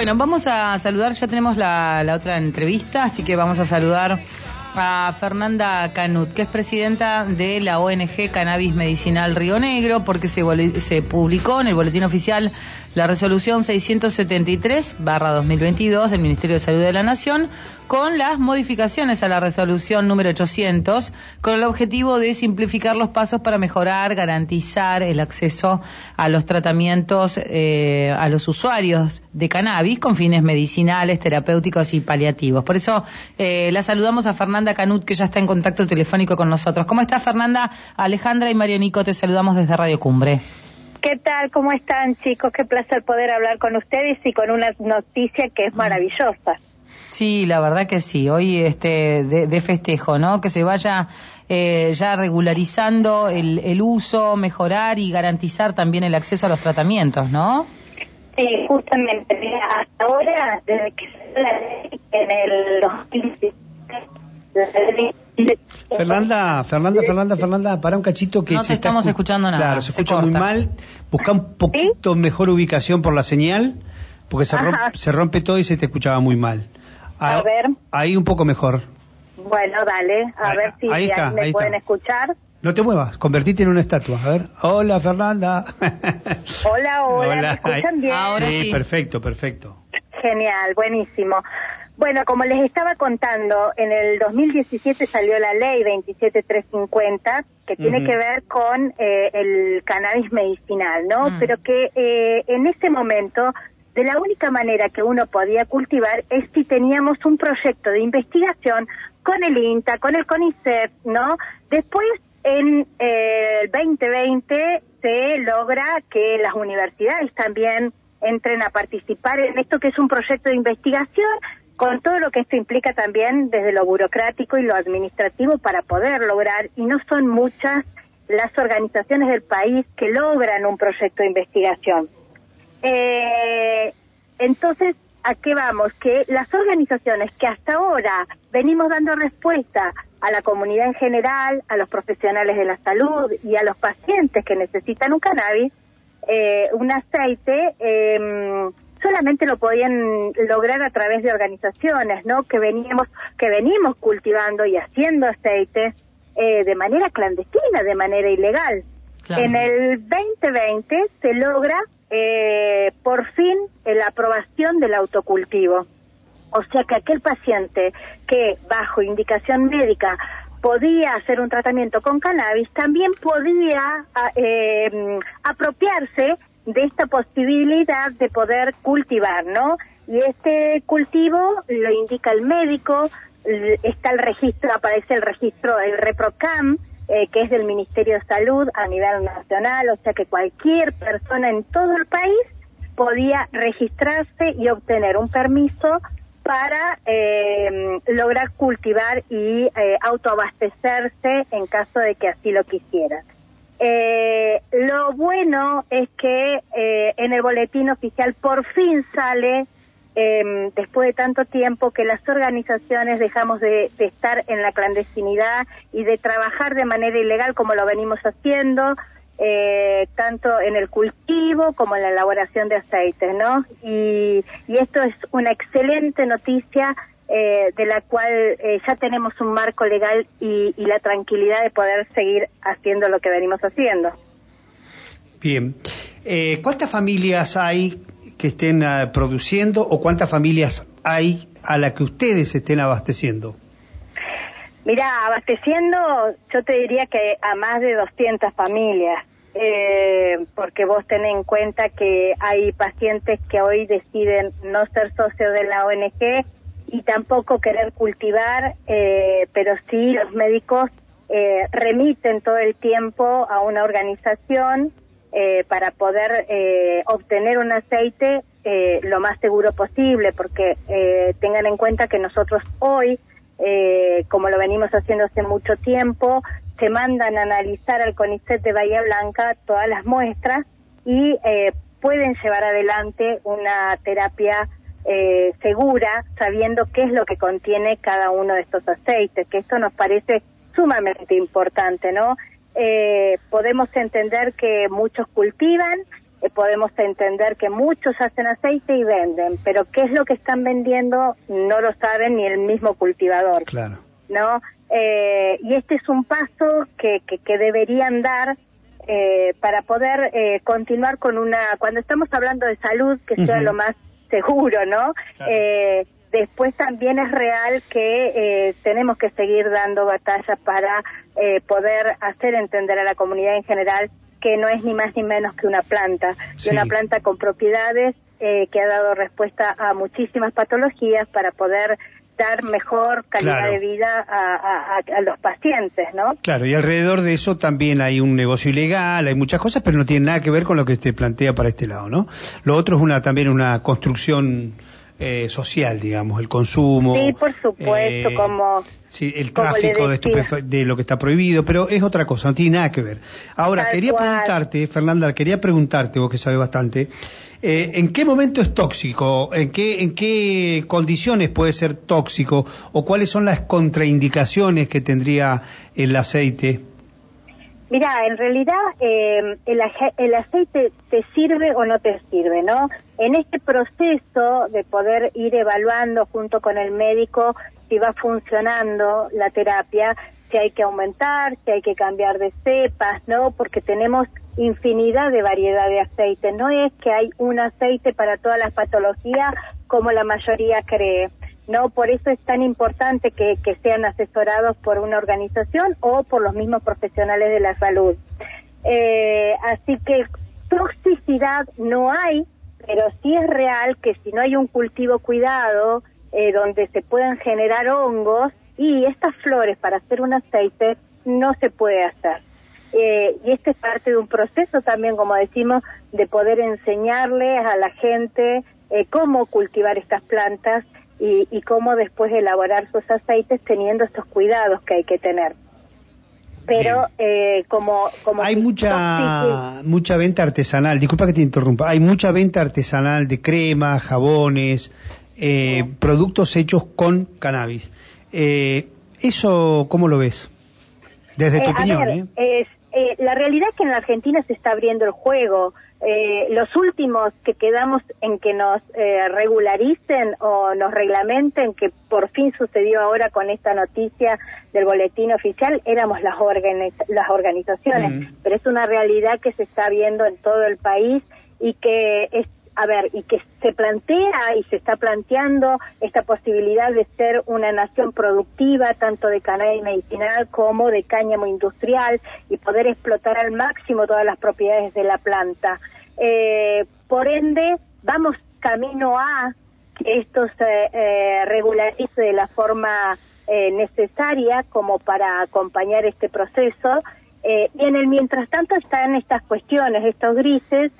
Bueno, vamos a saludar, ya tenemos la, la otra entrevista, así que vamos a saludar a Fernanda Canut, que es presidenta de la ONG Cannabis Medicinal Río Negro, porque se, se publicó en el boletín oficial la resolución 673-2022 del Ministerio de Salud de la Nación con las modificaciones a la resolución número 800 con el objetivo de simplificar los pasos para mejorar, garantizar el acceso a los tratamientos eh, a los usuarios de cannabis con fines medicinales, terapéuticos y paliativos. Por eso eh, la saludamos a Fernanda Canut que ya está en contacto telefónico con nosotros. ¿Cómo está Fernanda? Alejandra y Mario Nico te saludamos desde Radio Cumbre. ¿Qué tal? ¿Cómo están, chicos? Qué placer poder hablar con ustedes y con una noticia que es maravillosa. Sí, la verdad que sí. Hoy este de, festejo, ¿no? Que se vaya eh, ya regularizando el, el, uso, mejorar y garantizar también el acceso a los tratamientos, ¿no? Sí, justamente. hasta ahora, desde que se la ley en el 2017, Fernanda, Fernanda, Fernanda, Fernanda, para un cachito que no se estamos escuchando nada. Claro, se, escucha muy mal. Busca un poquito mejor ubicación por la señal, porque se rompe, se rompe, todo y se te escuchaba muy mal. A, ver. Ahí un poco mejor. Bueno, dale, a ver si ahí, me pueden escuchar. No te muevas, convertite en una estatua. A ver, hola Fernanda. Hola, hola, ¿me escuchan bien? Ahora sí, perfecto, perfecto. Genial, buenísimo. Bueno, como les estaba contando, en el 2017 salió la ley 27350 que tiene que ver con eh, el cannabis medicinal, ¿no? Mm. Pero que eh, en ese momento de la única manera que uno podía cultivar es si teníamos un proyecto de investigación con el INTA, con el CONICET, ¿no? Después, en eh, el 2020, se logra que las universidades también entren a participar en esto que es un proyecto de investigación con todo lo que esto implica también desde lo burocrático y lo administrativo para poder lograr, y no son muchas las organizaciones del país que logran un proyecto de investigación. Eh, entonces, ¿a qué vamos? Que las organizaciones que hasta ahora venimos dando respuesta a la comunidad en general, a los profesionales de la salud y a los pacientes que necesitan un cannabis, eh, un aceite, eh, solamente lo podían lograr a través de organizaciones, ¿no? Que veníamos, que venimos cultivando y haciendo aceite eh, de manera clandestina, de manera ilegal. En el 2020 se logra eh, por fin la aprobación del autocultivo. O sea que aquel paciente que bajo indicación médica podía hacer un tratamiento con cannabis, también podía ah, eh, apropiarse de esta posibilidad de poder cultivar, ¿no? Y este cultivo lo indica el médico, está el registro, aparece el registro, el ReproCam, eh, que es del Ministerio de Salud a nivel nacional, o sea que cualquier persona en todo el país podía registrarse y obtener un permiso para eh, lograr cultivar y eh, autoabastecerse en caso de que así lo quisieran. Eh, lo bueno es que eh, en el boletín oficial por fin sale, eh, después de tanto tiempo, que las organizaciones dejamos de, estar en la clandestinidad y de trabajar de manera ilegal como lo venimos haciendo, eh, tanto en el cultivo como en la elaboración de aceites, ¿no? Y, y esto es una excelente noticia eh, de la cual eh, ya tenemos un marco legal y, la tranquilidad de poder seguir haciendo lo que venimos haciendo. Bien. Eh, ¿Cuántas familias hay que estén ah, produciendo o cuántas familias hay a las que ustedes estén abasteciendo? Mira, abasteciendo yo te diría que a más de 200 familias. porque vos tenés en cuenta que hay pacientes que hoy deciden no ser socios de la ONG y tampoco querer cultivar, eh, pero sí los médicos eh, remiten todo el tiempo a una organización eh, para poder obtener un aceite lo más seguro posible, porque tengan en cuenta que nosotros hoy, como lo venimos haciendo hace mucho tiempo, se mandan a analizar al CONICET de Bahía Blanca todas las muestras y pueden llevar adelante una terapia eh, segura, sabiendo qué es lo que contiene cada uno de estos aceites, que esto nos parece sumamente importante, ¿no? Eh, podemos entender que muchos cultivan eh, podemos entender que muchos hacen aceite y venden, pero qué es lo que están vendiendo no lo saben ni el mismo cultivador. Claro. ¿No? Eh, y este es un paso que, que, deberían dar eh, para poder eh, continuar con una, cuando estamos hablando de salud, que sea lo más seguro, ¿no? Eh, después también es real que eh, tenemos que seguir dando batalla para eh, poder hacer entender a la comunidad en general que no es ni más ni menos que una planta, y una planta con propiedades eh, que ha dado respuesta a muchísimas patologías para poder dar mejor calidad de vida a, a, los pacientes, ¿no? Claro, y alrededor de eso también hay un negocio ilegal, hay muchas cosas, pero no tiene nada que ver con lo que usted plantea para este lado, ¿no? Lo otro es una también una construcción eh, social, digamos, el consumo. Sí, por supuesto, eh, como... Sí, el tráfico de, de lo que está prohibido, pero es otra cosa, no tiene nada que ver. Ahora, quería preguntarte, Fernanda, quería preguntarte, vos que sabes bastante, eh, ¿en qué momento es tóxico? ¿En qué, ¿En qué condiciones puede ser tóxico? ¿O cuáles son las contraindicaciones que tendría el aceite? Mira, en realidad eh, el, aceite te sirve o no te sirve, ¿no? En este proceso de poder ir evaluando junto con el médico si va funcionando la terapia, si hay que aumentar, si hay que cambiar de cepas, ¿no? Porque tenemos infinidad de variedad de aceite. No es que hay un aceite para todas las patologías como la mayoría cree. ¿No? Por eso es tan importante que, sean asesorados por una organización o por los mismos profesionales de la salud. Eh, así que toxicidad no hay, pero sí es real que si no hay un cultivo cuidado eh, donde se puedan generar hongos y estas flores para hacer un aceite no se puede hacer. Eh, y este es parte de un proceso también, como decimos, de poder enseñarles a la gente cómo cultivar estas plantas y, cómo después elaborar sus aceites teniendo estos cuidados que hay que tener. Pero eh, como, como hay mucha mucha venta artesanal. Disculpa que te interrumpa. Hay mucha venta artesanal de cremas jabones eh, productos hechos con cannabis. Eh, eso cómo lo ves desde tu opinión es, la realidad es que en la Argentina se está abriendo el juego. Eh, los últimos que quedamos en que nos eh, regularicen o nos reglamenten, que por fin sucedió ahora con esta noticia del boletín oficial, éramos las, las organizaciones, pero es una realidad que se está viendo en todo el país y que es a ver, y que se plantea y se está planteando esta posibilidad de ser una nación productiva, tanto de cannabis medicinal como de cáñamo industrial, y poder explotar al máximo todas las propiedades de la planta. Eh, por ende, vamos camino a que esto se eh, regularice de la forma eh, necesaria como para acompañar este proceso. y en el mientras tanto están estas cuestiones, estos grises,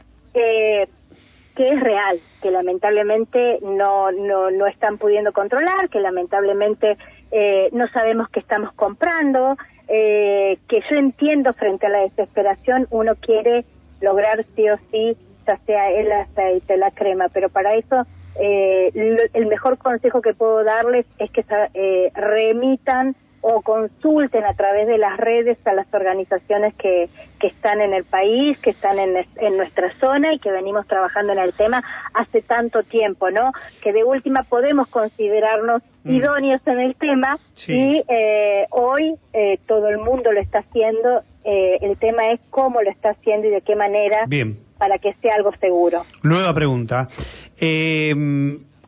que es real, que lamentablemente no, no, no están pudiendo controlar, que lamentablemente eh, no sabemos qué estamos comprando, eh, que yo entiendo frente a la desesperación uno quiere lograr sí o sí, ya sea el aceite, la crema, pero para eso eh, el mejor consejo que puedo darles es que eh, remitan o consulten a través de las redes a las organizaciones que, que están en el país, que están en, en, nuestra zona y que venimos trabajando en el tema hace tanto tiempo, ¿no? Que de última podemos considerarnos mm. idóneos en el tema y eh, hoy eh, todo el mundo lo está haciendo. Eh, el tema es cómo lo está haciendo y de qué manera para que sea algo seguro. Nueva pregunta. Eh,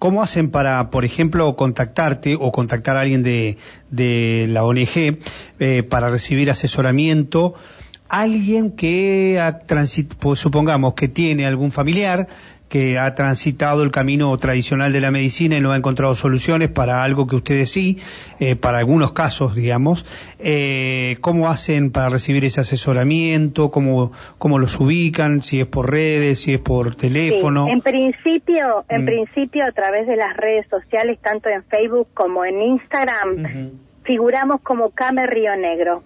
¿Cómo hacen para, por ejemplo, contactarte o contactar a alguien de, la ONG eh, para recibir asesoramiento? Alguien que ha transitado, pues, supongamos que tiene algún familiar que ha transitado el camino tradicional de la medicina y no ha encontrado soluciones para algo que ustedes sí, eh, para algunos casos, digamos. Eh, ¿Cómo hacen para recibir ese asesoramiento? ¿Cómo, ¿Cómo los ubican? Si es por redes, si es por teléfono. en principio, en mm. principio a través de las redes sociales, tanto en Facebook como en Instagram, figuramos como Came Río Negro.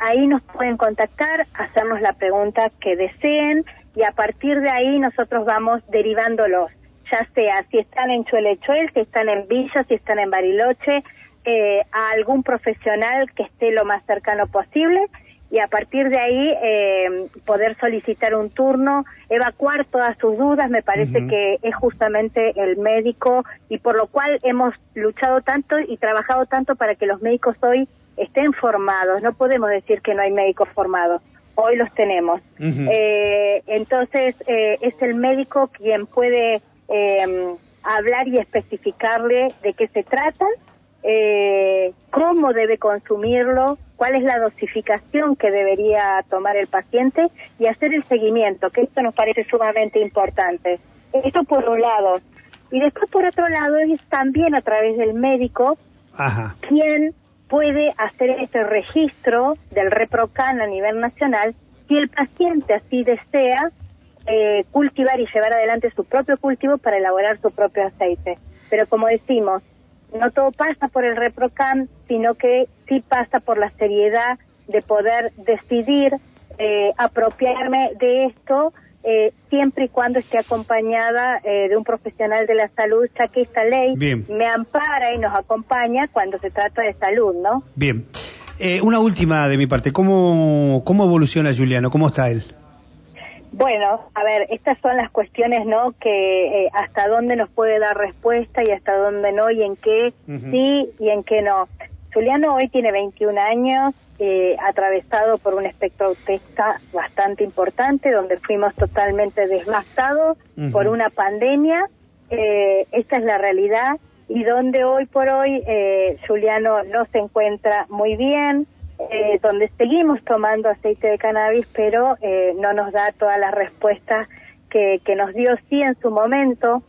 ahí nos pueden contactar, hacernos la pregunta que deseen y a partir de ahí nosotros vamos derivándolos, ya sea si están en Chuelechuel, si están en Villa, si están en Bariloche, eh, a algún profesional que esté lo más cercano posible y a partir de ahí eh, poder solicitar un turno, evacuar todas sus dudas, me parece que es justamente el médico y por lo cual hemos luchado tanto y trabajado tanto para que los médicos hoy estén formados. No podemos decir que no hay médicos formados, hoy los tenemos. eh, entonces eh, es el médico quien puede eh, hablar y especificarle de qué se trata, eh, cómo debe consumirlo, cuál es la dosificación que debería tomar el paciente y hacer el seguimiento, que esto nos parece sumamente importante. Esto por un lado. Y después por otro lado es también a través del médico quien puede hacer este registro del ReproCan a nivel nacional si el paciente así desea eh, cultivar y llevar adelante su propio cultivo para elaborar su propio aceite. Pero como decimos, no todo pasa por el ReproCam, sino que sí pasa por la seriedad de poder decidir eh, apropiarme de esto eh, siempre y cuando esté acompañada eh, de un profesional de la salud, ya que esta ley me ampara y nos acompaña cuando se trata de salud, ¿no? Bien. una última de mi parte. ¿Cómo, ¿Cómo evoluciona Juliano? ¿Cómo está él? Bueno, a ver, estas son las cuestiones, ¿no? Que eh, hasta dónde nos puede dar respuesta y hasta dónde no y en qué sí y en qué no. Juliano hoy tiene 21 años, eh, atravesado por un espectro autista bastante importante, donde fuimos totalmente desgastados por una pandemia. Eh, esta es la realidad y donde hoy por hoy eh, Juliano no se encuentra muy bien, eh, donde seguimos tomando aceite de cannabis, pero eh, no nos da todas las respuestas que, que nos dio sí en su momento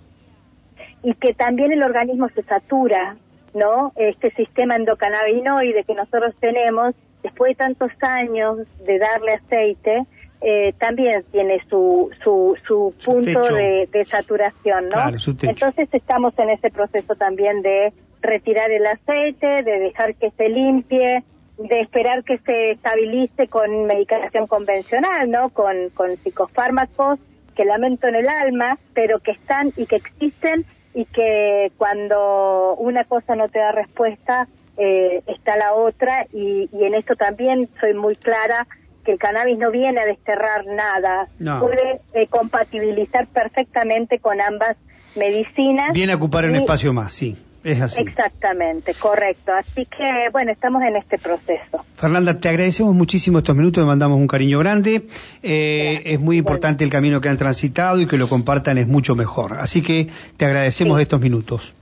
y que también el organismo se satura, ¿no? Este sistema endocannabinoide que nosotros tenemos, después de tantos años de darle aceite, eh, también tiene su, su, su, punto de, de, saturación, ¿no? Entonces estamos en ese proceso también de retirar el aceite, de dejar que se limpie, de esperar que se estabilice con medicación convencional, ¿no? Con, con psicofármacos que lamento en el alma, pero que están y que existen y que cuando una cosa no te da respuesta, eh, está la otra y, y, en esto también soy muy clara que el cannabis no viene a desterrar nada, puede eh, compatibilizar perfectamente con ambas medicinas. Viene a ocupar un espacio más, sí. Es así. Exactamente, correcto. Así que, bueno, estamos en este proceso. Fernanda, te agradecemos muchísimo estos minutos, te mandamos un cariño grande. Eh, es muy importante el camino que han transitado y que lo compartan es mucho mejor. Así que te agradecemos estos minutos.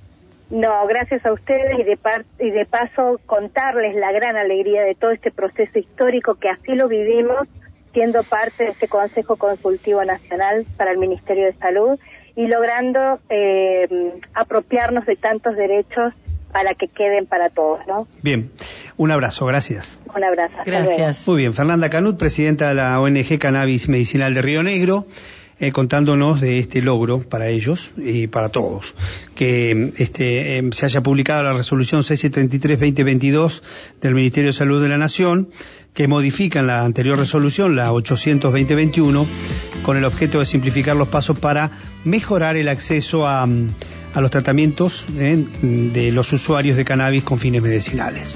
No, gracias a ustedes y de, y de paso contarles la gran alegría de todo este proceso histórico que así lo vivimos siendo parte de este Consejo Consultivo Nacional para el Ministerio de Salud y logrando eh, apropiarnos de tantos derechos para que queden para todos, ¿no? Bien, un abrazo, gracias. Un abrazo. Gracias. Muy bien, Fernanda Canut, presidenta de la ONG Cannabis Medicinal de Río Negro. Eh, contándonos de este logro para ellos y para todos. Que este, eh, se haya publicado la resolución 673-2022 del Ministerio de Salud de la Nación, que modifican la anterior resolución, la 800-2021, con el objeto de simplificar los pasos para mejorar el acceso a, a los tratamientos eh, de los usuarios de cannabis con fines medicinales.